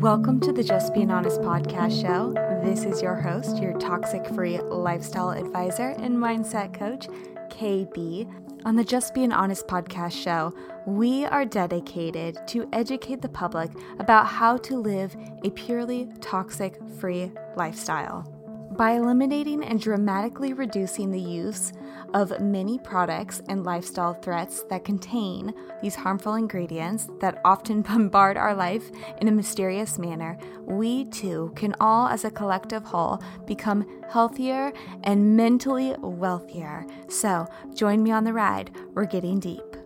Welcome to the Just Being Honest podcast show. This is your host, your toxic free lifestyle advisor and mindset coach, KB. On the Just Being Honest podcast show, we are dedicated to educate the public about how to live a purely toxic free lifestyle. By eliminating and dramatically reducing the use of many products and lifestyle threats that contain these harmful ingredients that often bombard our life in a mysterious manner, we too can all, as a collective whole, become healthier and mentally wealthier. So, join me on the ride. We're getting deep.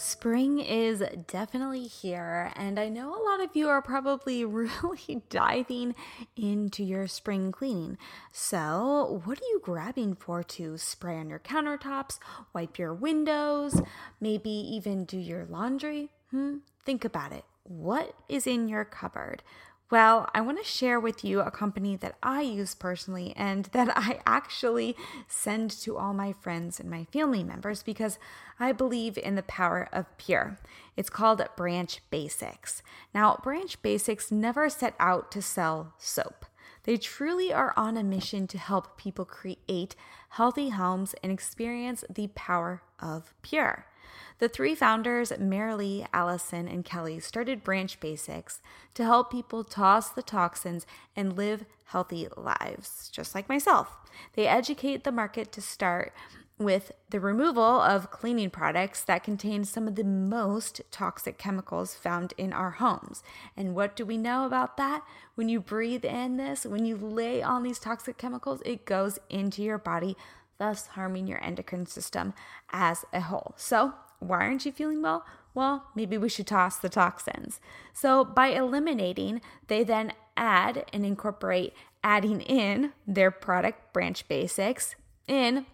Spring is definitely here, and I know a lot of you are probably really diving into your spring cleaning. So, what are you grabbing for to spray on your countertops, wipe your windows, maybe even do your laundry? Hmm? Think about it. What is in your cupboard? Well, I want to share with you a company that I use personally and that I actually send to all my friends and my family members because I believe in the power of pure. It's called Branch Basics. Now, Branch Basics never set out to sell soap. They truly are on a mission to help people create healthy homes and experience the power of pure. The three founders, Marilee, Allison, and Kelly, started Branch Basics to help people toss the toxins and live healthy lives, just like myself. They educate the market to start with the removal of cleaning products that contain some of the most toxic chemicals found in our homes. And what do we know about that? When you breathe in this, when you lay on these toxic chemicals, it goes into your body, thus harming your endocrine system as a whole. So, why aren't you feeling well? Well, maybe we should toss the toxins. So, by eliminating, they then add and incorporate adding in their product branch basics in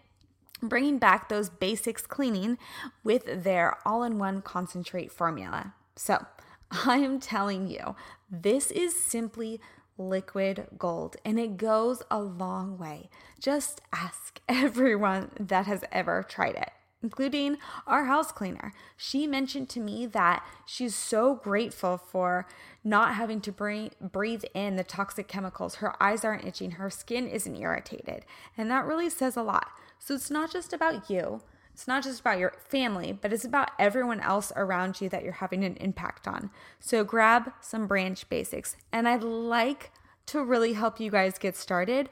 bringing back those basics cleaning with their all in one concentrate formula. So, I am telling you, this is simply liquid gold and it goes a long way. Just ask everyone that has ever tried it including our house cleaner. She mentioned to me that she's so grateful for not having to breathe in the toxic chemicals. Her eyes aren't itching, her skin isn't irritated. And that really says a lot. So it's not just about you. It's not just about your family, but it's about everyone else around you that you're having an impact on. So grab some branch basics. And I'd like to really help you guys get started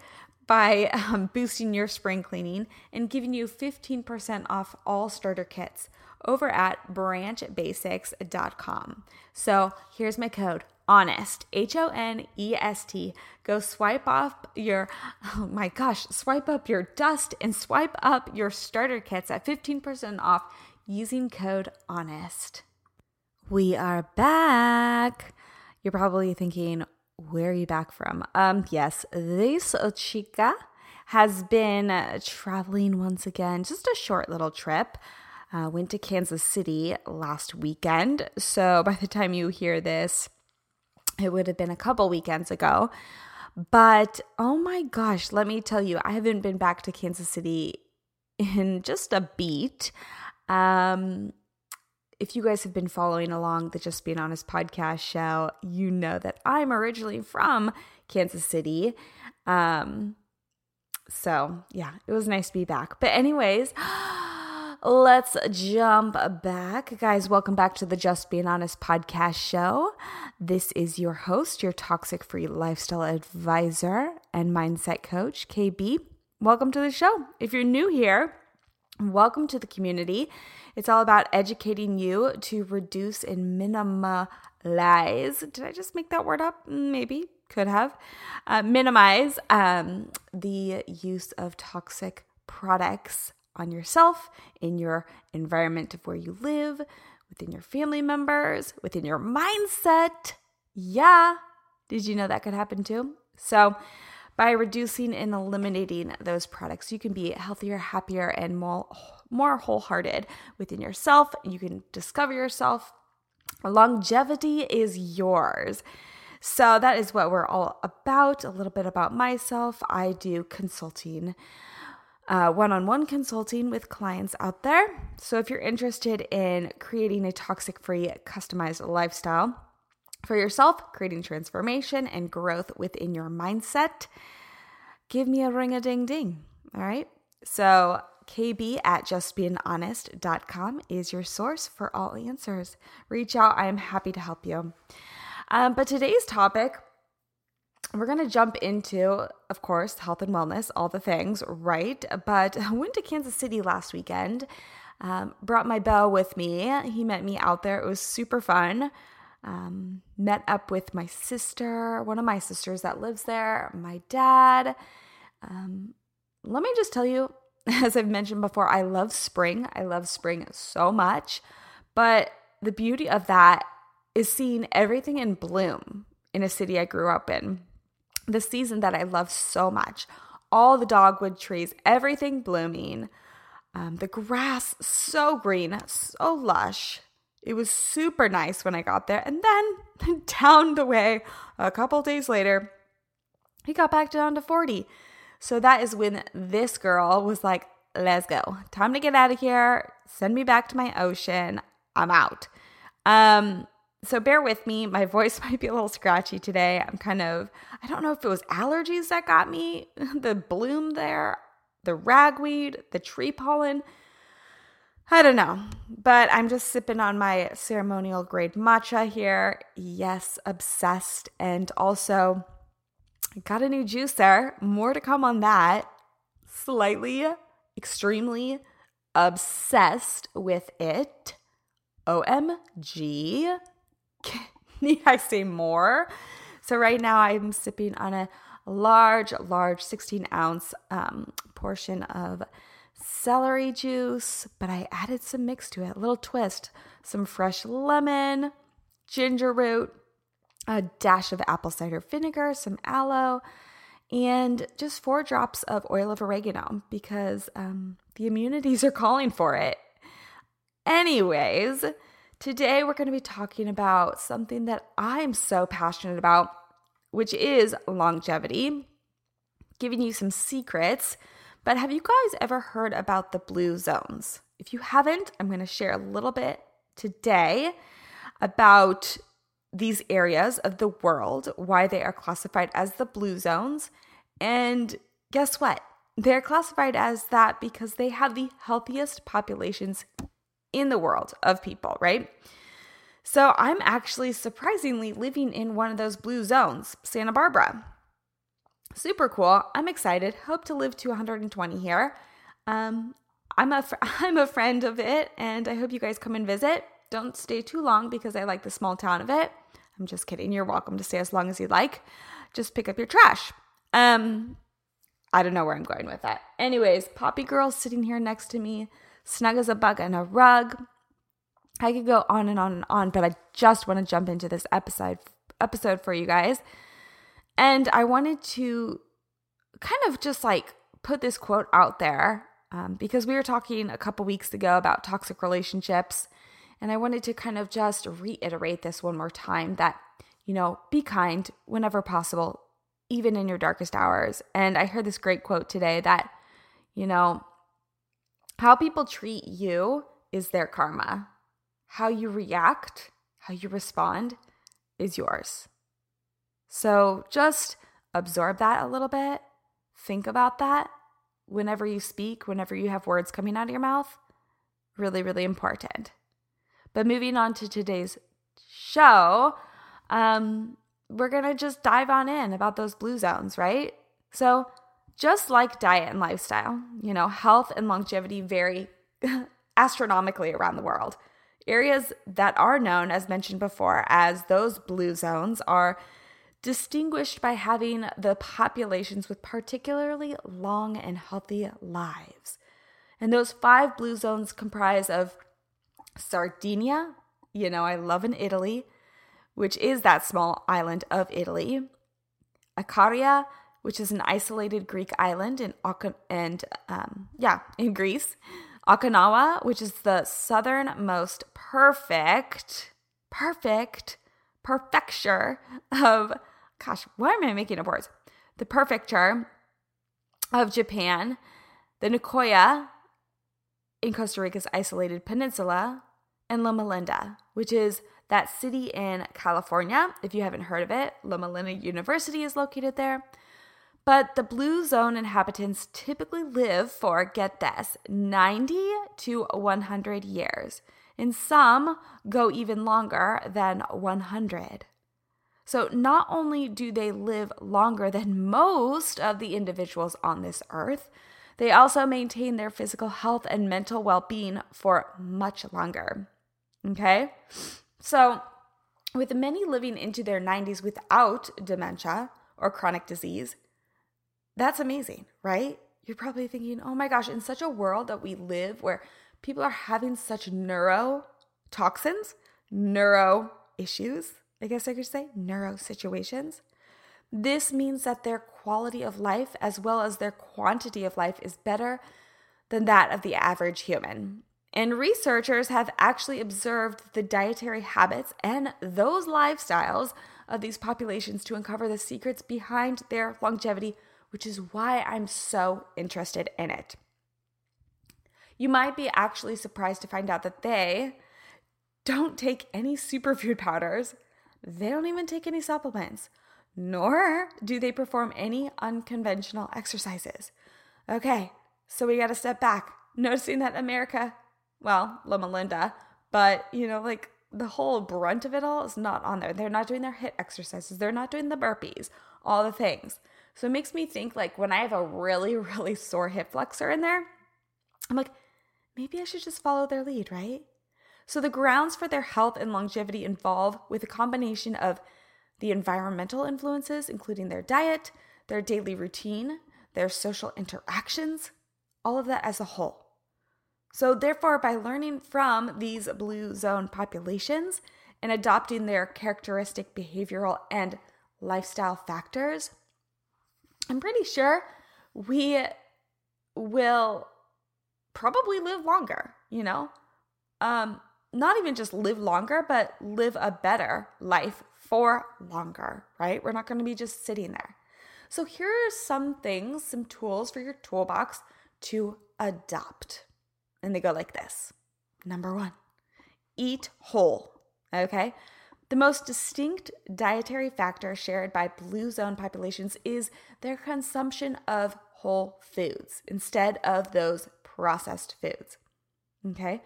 by um, boosting your spring cleaning and giving you 15% off all starter kits over at branchbasics.com. So here's my code honest H O N E S T. Go swipe up your, oh my gosh, swipe up your dust and swipe up your starter kits at 15% off using code honest. We are back. You're probably thinking, where are you back from? Um, yes, this chica has been uh, traveling once again, just a short little trip. Uh, went to Kansas City last weekend. So by the time you hear this, it would have been a couple weekends ago. But oh my gosh, let me tell you, I haven't been back to Kansas City in just a beat. Um, if you guys have been following along the Just Being Honest podcast show, you know that I'm originally from Kansas City. Um, so yeah, it was nice to be back. But, anyways, let's jump back. Guys, welcome back to the Just Being Honest podcast show. This is your host, your toxic free lifestyle advisor and mindset coach, KB. Welcome to the show. If you're new here, welcome to the community. It's all about educating you to reduce and minimize. Did I just make that word up? Maybe, could have. Uh, minimize um, the use of toxic products on yourself, in your environment of where you live, within your family members, within your mindset. Yeah. Did you know that could happen too? So, by reducing and eliminating those products, you can be healthier, happier, and more more wholehearted within yourself. You can discover yourself. Longevity is yours. So that is what we're all about. A little bit about myself. I do consulting one on one consulting with clients out there. So, if you're interested in creating a toxic free, customized lifestyle for yourself, creating transformation and growth within your mindset, give me a ring a ding ding. All right. So, kb at justbeinghonest.com is your source for all answers. Reach out. I am happy to help you. Um, but today's topic, we're going to jump into, of course, health and wellness, all the things, right? But I went to Kansas City last weekend, um, brought my beau with me. He met me out there. It was super fun. Um, met up with my sister, one of my sisters that lives there, my dad. Um, let me just tell you, as I've mentioned before, I love spring. I love spring so much. But the beauty of that is seeing everything in bloom in a city I grew up in. The season that I love so much. All the dogwood trees, everything blooming. Um, the grass so green, so lush. It was super nice when I got there. And then down the way, a couple days later, he got back down to 40. So that is when this girl was like, let's go. Time to get out of here. Send me back to my ocean. I'm out. Um, so bear with me. My voice might be a little scratchy today. I'm kind of, I don't know if it was allergies that got me, the bloom there, the ragweed, the tree pollen. I don't know, but I'm just sipping on my ceremonial grade matcha here. Yes, obsessed. And also, got a new juicer. More to come on that. Slightly, extremely obsessed with it. OMG. Need I say more? So, right now, I'm sipping on a large, large 16 ounce um, portion of celery juice, but I added some mix to it, a little twist, some fresh lemon, ginger root, a dash of apple cider vinegar, some aloe, and just four drops of oil of oregano because um, the immunities are calling for it. Anyways, today we're going to be talking about something that I'm so passionate about, which is longevity, giving you some secrets but have you guys ever heard about the blue zones? If you haven't, I'm going to share a little bit today about these areas of the world, why they are classified as the blue zones. And guess what? They're classified as that because they have the healthiest populations in the world of people, right? So I'm actually surprisingly living in one of those blue zones, Santa Barbara super cool. I'm excited. Hope to live to 120 here. Um, I'm a fr- I'm a friend of it, and I hope you guys come and visit. Don't stay too long because I like the small town of it. I'm just kidding. You're welcome to stay as long as you like. Just pick up your trash. Um, I don't know where I'm going with that. Anyways, Poppy Girl sitting here next to me, snug as a bug in a rug. I could go on and on and on, but I just want to jump into this episode episode for you guys and I wanted to kind of just like put this quote out there um, because we were talking a couple weeks ago about toxic relationships. And I wanted to kind of just reiterate this one more time that, you know, be kind whenever possible, even in your darkest hours. And I heard this great quote today that, you know, how people treat you is their karma. How you react, how you respond is yours. So just absorb that a little bit. Think about that whenever you speak, whenever you have words coming out of your mouth. Really, really important. But moving on to today's show, um, we're going to just dive on in about those blue zones, right? So, just like diet and lifestyle, you know, health and longevity vary astronomically around the world. Areas that are known, as mentioned before, as those blue zones are distinguished by having the populations with particularly long and healthy lives. And those five blue zones comprise of Sardinia, you know, I love in Italy, which is that small island of Italy. Icaria, which is an isolated Greek island in and um, yeah, in Greece. Okinawa, which is the southernmost perfect, perfect, perfecture of gosh, why am I making up words? The prefecture of Japan, the Nicoya in Costa Rica's isolated peninsula, and Loma Linda, which is that city in California. If you haven't heard of it, Loma Linda University is located there. But the blue zone inhabitants typically live for, get this, 90 to 100 years, and some go even longer than 100. So, not only do they live longer than most of the individuals on this earth, they also maintain their physical health and mental well being for much longer. Okay? So, with many living into their 90s without dementia or chronic disease, that's amazing, right? You're probably thinking, oh my gosh, in such a world that we live where people are having such neurotoxins, neuro issues, I guess I could say, neuro situations. This means that their quality of life, as well as their quantity of life, is better than that of the average human. And researchers have actually observed the dietary habits and those lifestyles of these populations to uncover the secrets behind their longevity, which is why I'm so interested in it. You might be actually surprised to find out that they don't take any superfood powders, they don't even take any supplements, nor do they perform any unconventional exercises. Okay, so we got to step back, noticing that America well, Loma Linda, but you know, like the whole brunt of it all is not on there. They're not doing their HIIT exercises, they're not doing the burpees, all the things. So it makes me think like when I have a really, really sore hip flexor in there, I'm like, maybe I should just follow their lead, right? So the grounds for their health and longevity involve with a combination of the environmental influences, including their diet, their daily routine, their social interactions, all of that as a whole. So, therefore, by learning from these blue zone populations and adopting their characteristic behavioral and lifestyle factors, I'm pretty sure we will probably live longer, you know? Um, not even just live longer, but live a better life for longer, right? We're not going to be just sitting there. So, here are some things, some tools for your toolbox to adopt. And they go like this Number one, eat whole. Okay. The most distinct dietary factor shared by blue zone populations is their consumption of whole foods instead of those processed foods. Okay.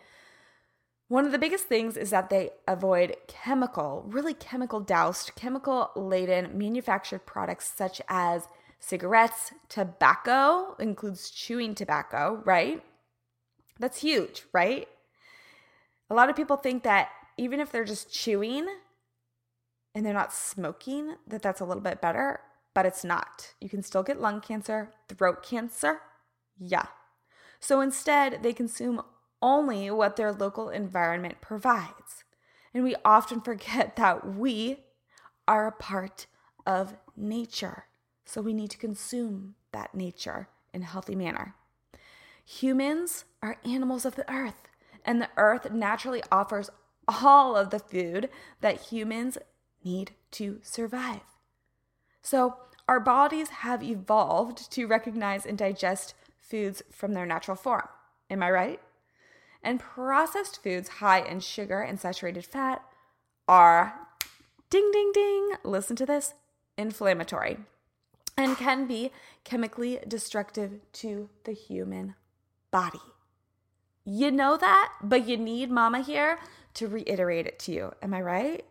One of the biggest things is that they avoid chemical, really chemical doused, chemical laden manufactured products such as cigarettes, tobacco, includes chewing tobacco, right? That's huge, right? A lot of people think that even if they're just chewing and they're not smoking, that that's a little bit better, but it's not. You can still get lung cancer, throat cancer. Yeah. So instead, they consume only what their local environment provides. And we often forget that we are a part of nature. So we need to consume that nature in a healthy manner. Humans are animals of the earth, and the earth naturally offers all of the food that humans need to survive. So, our bodies have evolved to recognize and digest foods from their natural form. Am I right? And processed foods high in sugar and saturated fat are ding, ding, ding, listen to this, inflammatory and can be chemically destructive to the human body. You know that, but you need mama here to reiterate it to you. Am I right?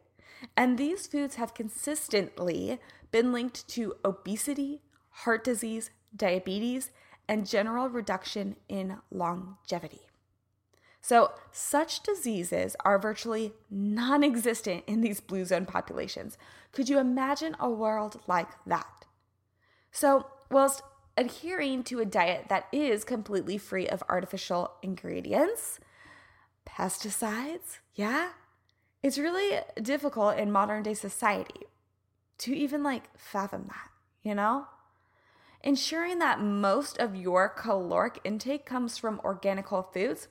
And these foods have consistently been linked to obesity, heart disease, diabetes, and general reduction in longevity. So, such diseases are virtually non existent in these blue zone populations. Could you imagine a world like that? So, whilst adhering to a diet that is completely free of artificial ingredients, pesticides, yeah, it's really difficult in modern day society to even like fathom that, you know? Ensuring that most of your caloric intake comes from organic whole foods,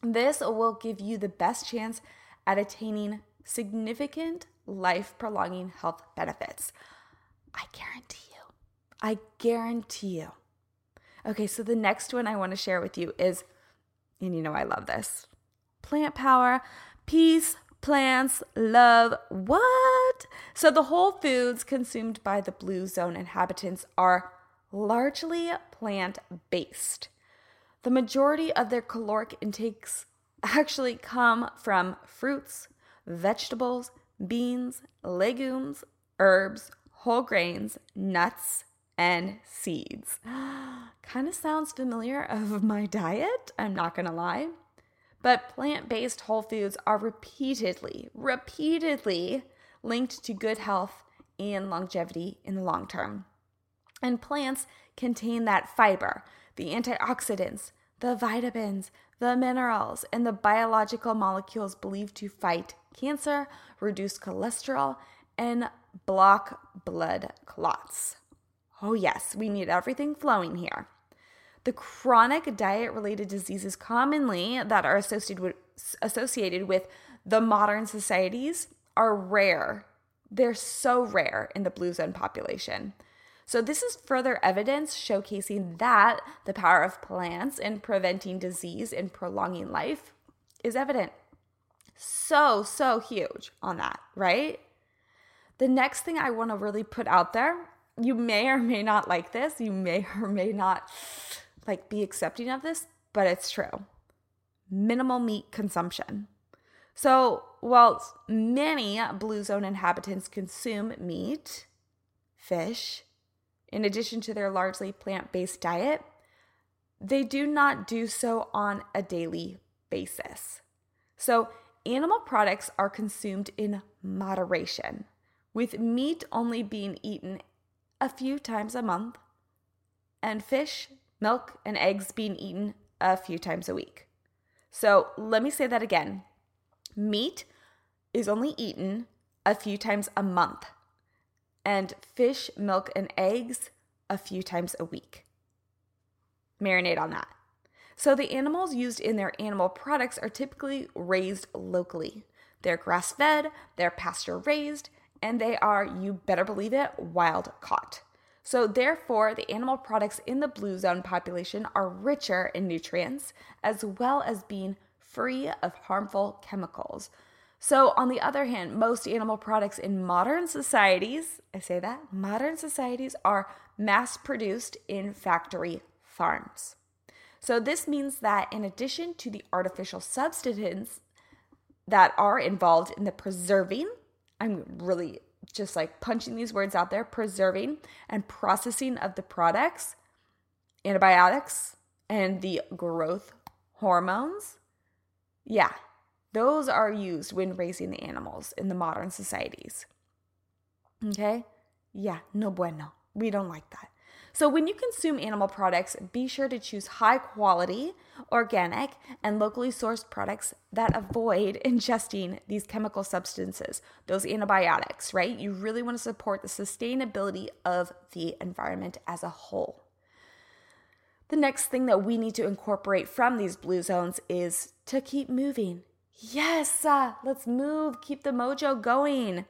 this will give you the best chance at attaining significant life prolonging health benefits. I guarantee you. I guarantee you. Okay, so the next one I want to share with you is, and you know I love this plant power, peace, plants, love. What? So the whole foods consumed by the blue zone inhabitants are largely plant based. The majority of their caloric intakes actually come from fruits, vegetables, beans, legumes, herbs, whole grains, nuts, and seeds. kind of sounds familiar of my diet, I'm not to lie. But plant based whole foods are repeatedly, repeatedly linked to good health and longevity in the long term. And plants contain that fiber, the antioxidants, the vitamins, the minerals, and the biological molecules believed to fight cancer, reduce cholesterol, and block blood clots. Oh, yes, we need everything flowing here. The chronic diet related diseases commonly that are associated with, associated with the modern societies are rare. They're so rare in the blue zone population. So, this is further evidence showcasing that the power of plants in preventing disease and prolonging life is evident. So, so huge on that, right? The next thing I want to really put out there, you may or may not like this, you may or may not like be accepting of this, but it's true. Minimal meat consumption. So, while many blue zone inhabitants consume meat, fish, in addition to their largely plant based diet, they do not do so on a daily basis. So, animal products are consumed in moderation, with meat only being eaten a few times a month and fish, milk, and eggs being eaten a few times a week. So, let me say that again meat is only eaten a few times a month and fish, milk, and eggs a few times a week. Marinate on that. So, the animals used in their animal products are typically raised locally. They're grass fed, they're pasture raised, and they are, you better believe it, wild caught. So, therefore, the animal products in the blue zone population are richer in nutrients as well as being free of harmful chemicals. So, on the other hand, most animal products in modern societies, I say that, modern societies are mass produced in factory farms. So, this means that in addition to the artificial substances that are involved in the preserving, I'm really just like punching these words out there preserving and processing of the products, antibiotics, and the growth hormones. Yeah, those are used when raising the animals in the modern societies. Okay? Yeah, no bueno. We don't like that. So, when you consume animal products, be sure to choose high quality, organic, and locally sourced products that avoid ingesting these chemical substances, those antibiotics, right? You really want to support the sustainability of the environment as a whole. The next thing that we need to incorporate from these blue zones is to keep moving. Yes, uh, let's move, keep the mojo going.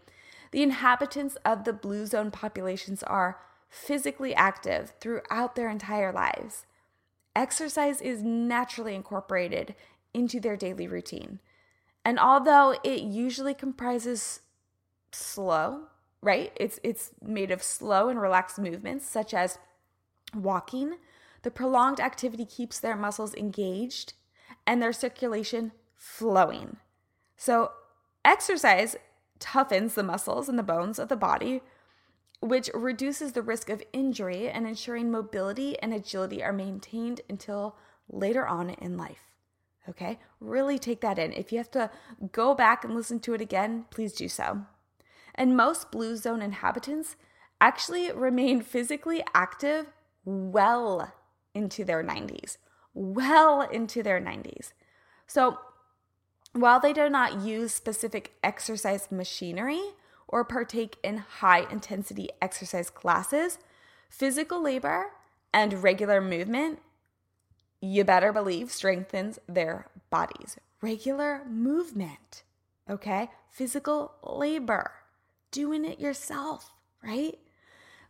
The inhabitants of the blue zone populations are physically active throughout their entire lives. Exercise is naturally incorporated into their daily routine. And although it usually comprises slow, right? It's it's made of slow and relaxed movements such as walking. The prolonged activity keeps their muscles engaged and their circulation flowing. So, exercise toughens the muscles and the bones of the body, which reduces the risk of injury and ensuring mobility and agility are maintained until later on in life. Okay, really take that in. If you have to go back and listen to it again, please do so. And most blue zone inhabitants actually remain physically active well into their 90s. Well into their 90s. So, while they do not use specific exercise machinery or partake in high intensity exercise classes, physical labor and regular movement, you better believe, strengthens their bodies. Regular movement, okay? Physical labor, doing it yourself, right?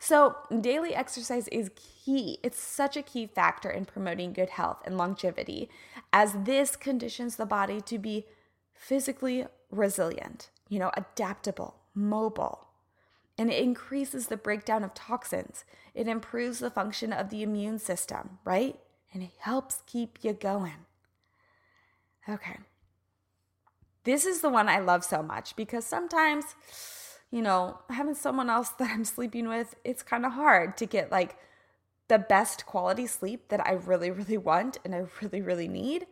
So, daily exercise is key. It's such a key factor in promoting good health and longevity, as this conditions the body to be physically resilient, you know, adaptable, mobile. And it increases the breakdown of toxins. It improves the function of the immune system, right? And it helps keep you going. Okay. This is the one I love so much because sometimes you know, having someone else that I'm sleeping with, it's kind of hard to get like the best quality sleep that I really, really want and I really, really need.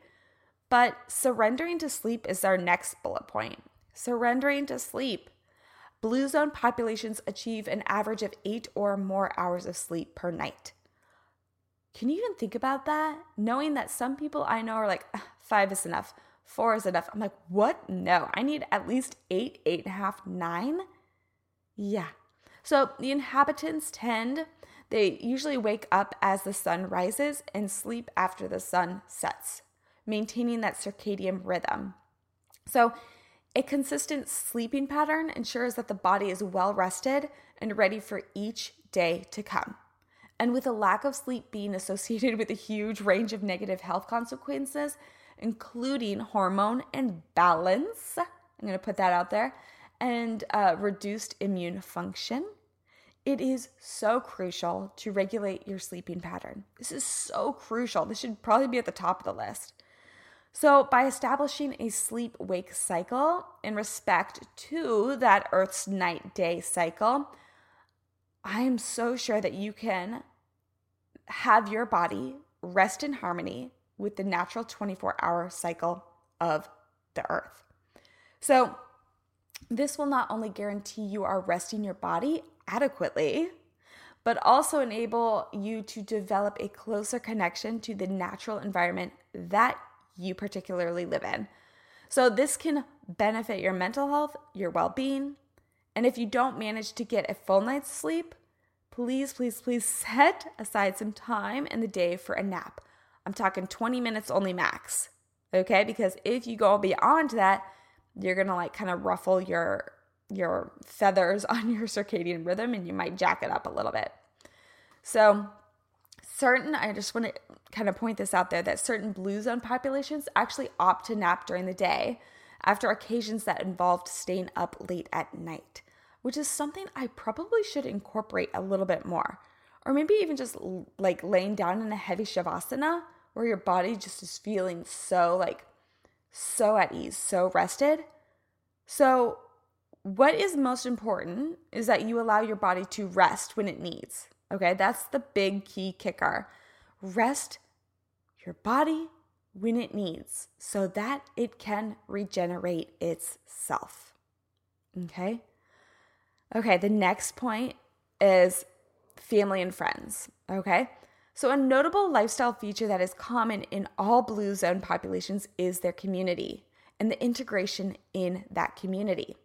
But surrendering to sleep is our next bullet point. Surrendering to sleep. Blue zone populations achieve an average of eight or more hours of sleep per night. Can you even think about that? Knowing that some people I know are like, five is enough, four is enough. I'm like, what? No, I need at least eight, eight and a half, nine. Yeah. So the inhabitants tend, they usually wake up as the sun rises and sleep after the sun sets, maintaining that circadian rhythm. So a consistent sleeping pattern ensures that the body is well rested and ready for each day to come. And with a lack of sleep being associated with a huge range of negative health consequences, including hormone imbalance, I'm going to put that out there, and uh, reduced immune function. It is so crucial to regulate your sleeping pattern. This is so crucial. This should probably be at the top of the list. So, by establishing a sleep wake cycle in respect to that Earth's night day cycle, I am so sure that you can have your body rest in harmony with the natural 24 hour cycle of the Earth. So, this will not only guarantee you are resting your body adequately, but also enable you to develop a closer connection to the natural environment that you particularly live in. So, this can benefit your mental health, your well being. And if you don't manage to get a full night's sleep, please, please, please set aside some time in the day for a nap. I'm talking 20 minutes only max. Okay? Because if you go beyond that, you're to like kind of ruffle your your feathers on your circadian rhythm and you might jack it up a little bit. So, certain I just want to kind of point this out there that certain blue zone populations actually opt to nap during the day after occasions that involved staying up late at night, which is something I probably should incorporate a little bit more. Or maybe even just like laying down in a heavy shavasana where your body just is feeling so like so at ease, so rested. So, what is most important is that you allow your body to rest when it needs. Okay, that's the big key kicker. Rest your body when it needs so that it can regenerate itself. Okay? Okay, the next point is family and friends. Okay? So, a notable lifestyle feature that is common in all blue zone populations is their community and the integration in that community.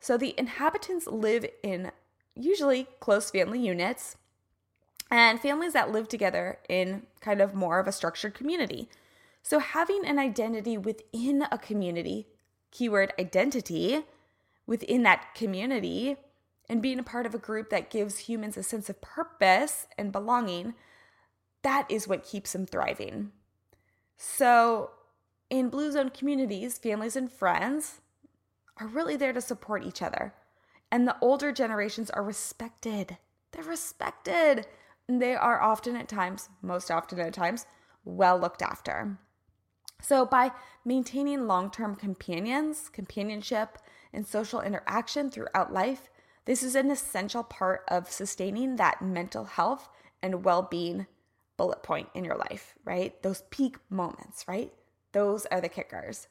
So, the inhabitants live in usually close family units and families that live together in kind of more of a structured community. So, having an identity within a community, keyword identity, within that community, and being a part of a group that gives humans a sense of purpose and belonging that is what keeps them thriving. So, in Blue Zone communities, families and friends are really there to support each other. And the older generations are respected. They're respected. They are often at times, most often at times, well looked after. So, by maintaining long term companions, companionship, and social interaction throughout life, this is an essential part of sustaining that mental health and well being bullet point in your life, right? Those peak moments, right? Those are the kickers.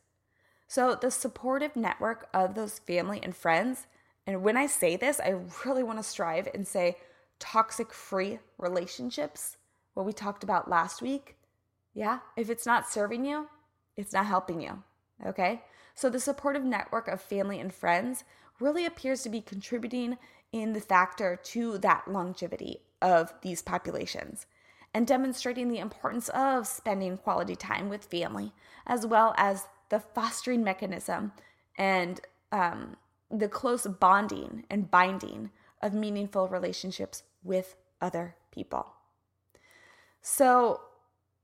So, the supportive network of those family and friends, and when I say this, I really want to strive and say toxic free relationships, what we talked about last week. Yeah, if it's not serving you, it's not helping you. Okay? So, the supportive network of family and friends really appears to be contributing in the factor to that longevity of these populations and demonstrating the importance of spending quality time with family, as well as the fostering mechanism and um, the close bonding and binding of meaningful relationships with other people. So,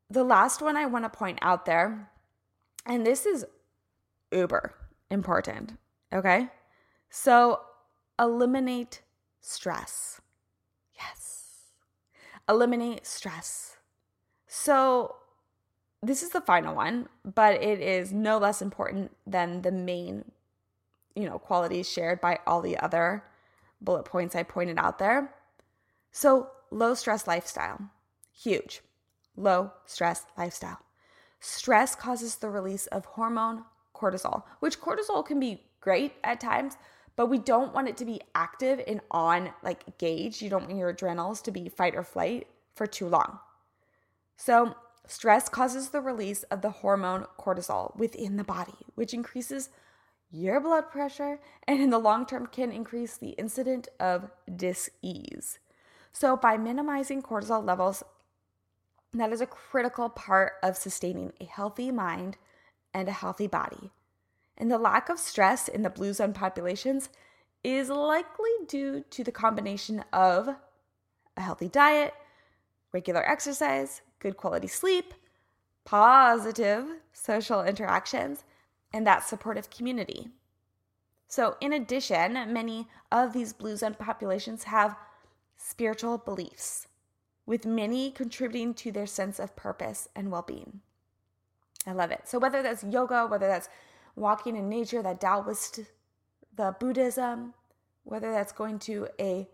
the last one I want to point out there, and this is uber important, okay? So, eliminate stress. Yes. Eliminate stress. So, this is the final one, but it is no less important than the main, you know, qualities shared by all the other bullet points I pointed out there. So, low stress lifestyle. Huge. Low stress lifestyle. Stress causes the release of hormone cortisol, which cortisol can be great at times, but we don't want it to be active and on like gauge. You don't want your adrenals to be fight or flight for too long. So, stress causes the release of the hormone cortisol within the body, which increases your blood pressure and in the long term can increase the incident of dis-ease. So, by minimizing cortisol levels, that is a critical part of sustaining a healthy mind and a healthy body. And the lack of stress in the blue zone populations is likely due to the combination of a healthy diet, regular exercise, good quality sleep, positive social interactions, and that supportive community. So, in addition, many of these blue zone populations have spiritual beliefs, with many contributing to their sense of purpose and well being. I love it. So, whether that's yoga, whether that's walking in nature, that Taoist, the Buddhism, whether that's going to a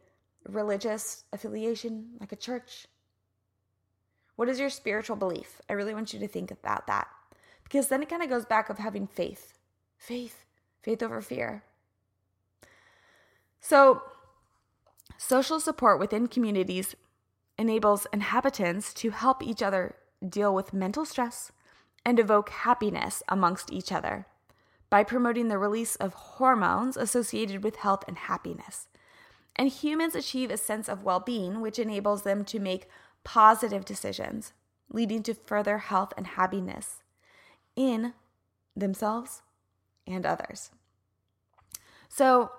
religious affiliation like a church, what is your spiritual belief? I really want you to think about that because then it kind of goes back of having faith, faith, faith over fear. So, social support within communities enables inhabitants to help each other deal with mental stress and evoke happiness amongst each other by promoting the release of hormones associated with health and happiness. And humans achieve a sense of well being, which enables them to make positive decisions, leading to further health and happiness in themselves and others. So,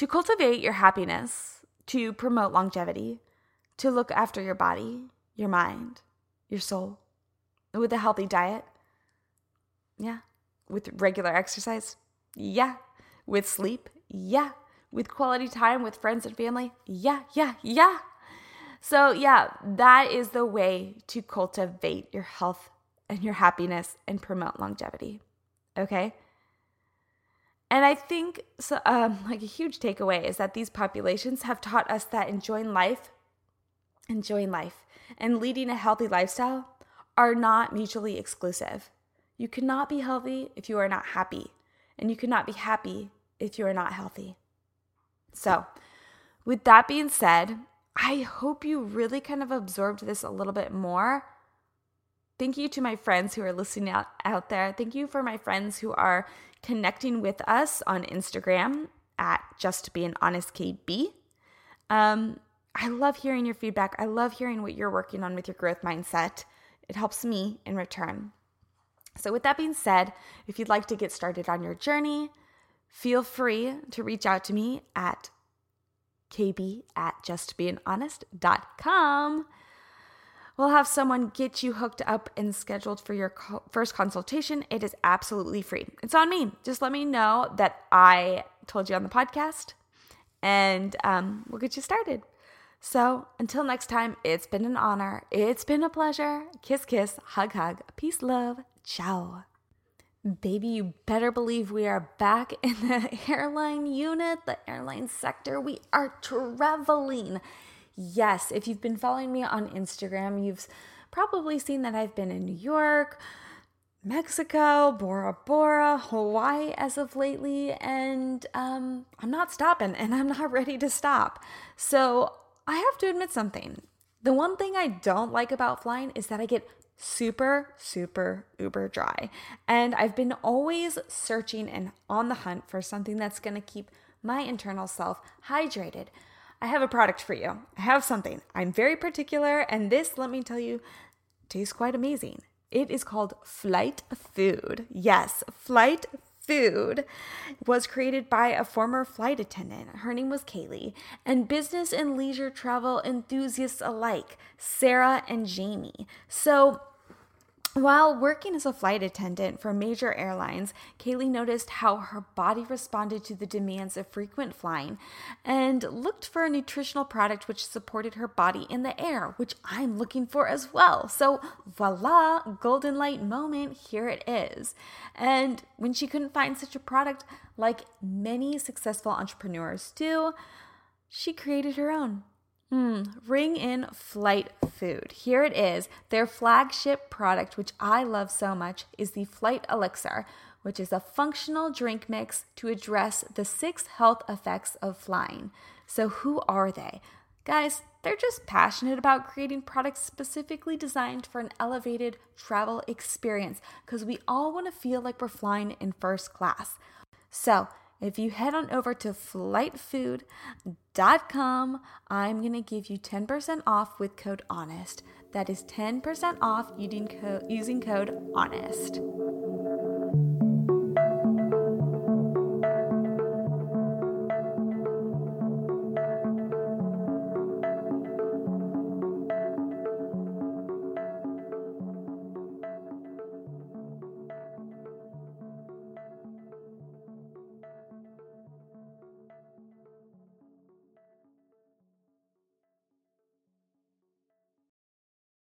to cultivate your happiness, to promote longevity, to look after your body, your mind, your soul, with a healthy diet, yeah. With regular exercise, yeah. With sleep, yeah. With quality time with friends and family, yeah, yeah, yeah. So, yeah, that is the way to cultivate your health and your happiness and promote longevity. Okay? And I think so, um, like a huge takeaway is that these populations have taught us that enjoying life, enjoying life, and leading a healthy lifestyle are not mutually exclusive. You cannot be healthy if you are not happy, and you cannot be happy if you are not healthy. So, with that being said, I hope you really kind of absorbed this a little bit more Thank you to my friends who are listening out, out there. Thank you for my friends who are connecting with us on Instagram at Just Being Honest KB. Um, I love hearing your feedback. I love hearing what you're working on with your growth mindset. It helps me in return. So, with that being said, if you'd like to get started on your journey, feel free to reach out to me at kb at justbeinghonest.com. We'll have someone get you hooked up and scheduled for your co- first consultation. It is absolutely free. It's on me. Just let me know that I told you on the podcast and um, we'll get you started. So until next time, it's been an honor. It's been a pleasure. Kiss, kiss, hug, hug. Peace, love. Ciao. Baby, you better believe we are back in the airline unit, the airline sector. We are traveling. Yes, if you've been following me on Instagram, you've probably seen that I've been in New York, Mexico, Bora Bora, Hawaii as of lately, and um, I'm not stopping and I'm not ready to stop. So I have to admit something. The one thing I don't like about flying is that I get super, super, uber dry. And I've been always searching and on the hunt for something that's gonna keep my internal self hydrated. I have a product for you. I have something. I'm very particular, and this, let me tell you, tastes quite amazing. It is called Flight Food. Yes, Flight Food was created by a former flight attendant. Her name was Kaylee, and business and leisure travel enthusiasts alike, Sarah and Jamie. So while working as a flight attendant for major airlines, Kaylee noticed how her body responded to the demands of frequent flying and looked for a nutritional product which supported her body in the air, which I'm looking for as well. So, voila, golden light moment, here it is. And when she couldn't find such a product, like many successful entrepreneurs do, she created her own. Hmm, ring in flight food. Here it is. Their flagship product, which I love so much, is the Flight Elixir, which is a functional drink mix to address the six health effects of flying. So, who are they? Guys, they're just passionate about creating products specifically designed for an elevated travel experience because we all want to feel like we're flying in first class. So, if you head on over to flightfood.com, I'm going to give you 10% off with code HONEST. That is 10% off using code, using code HONEST.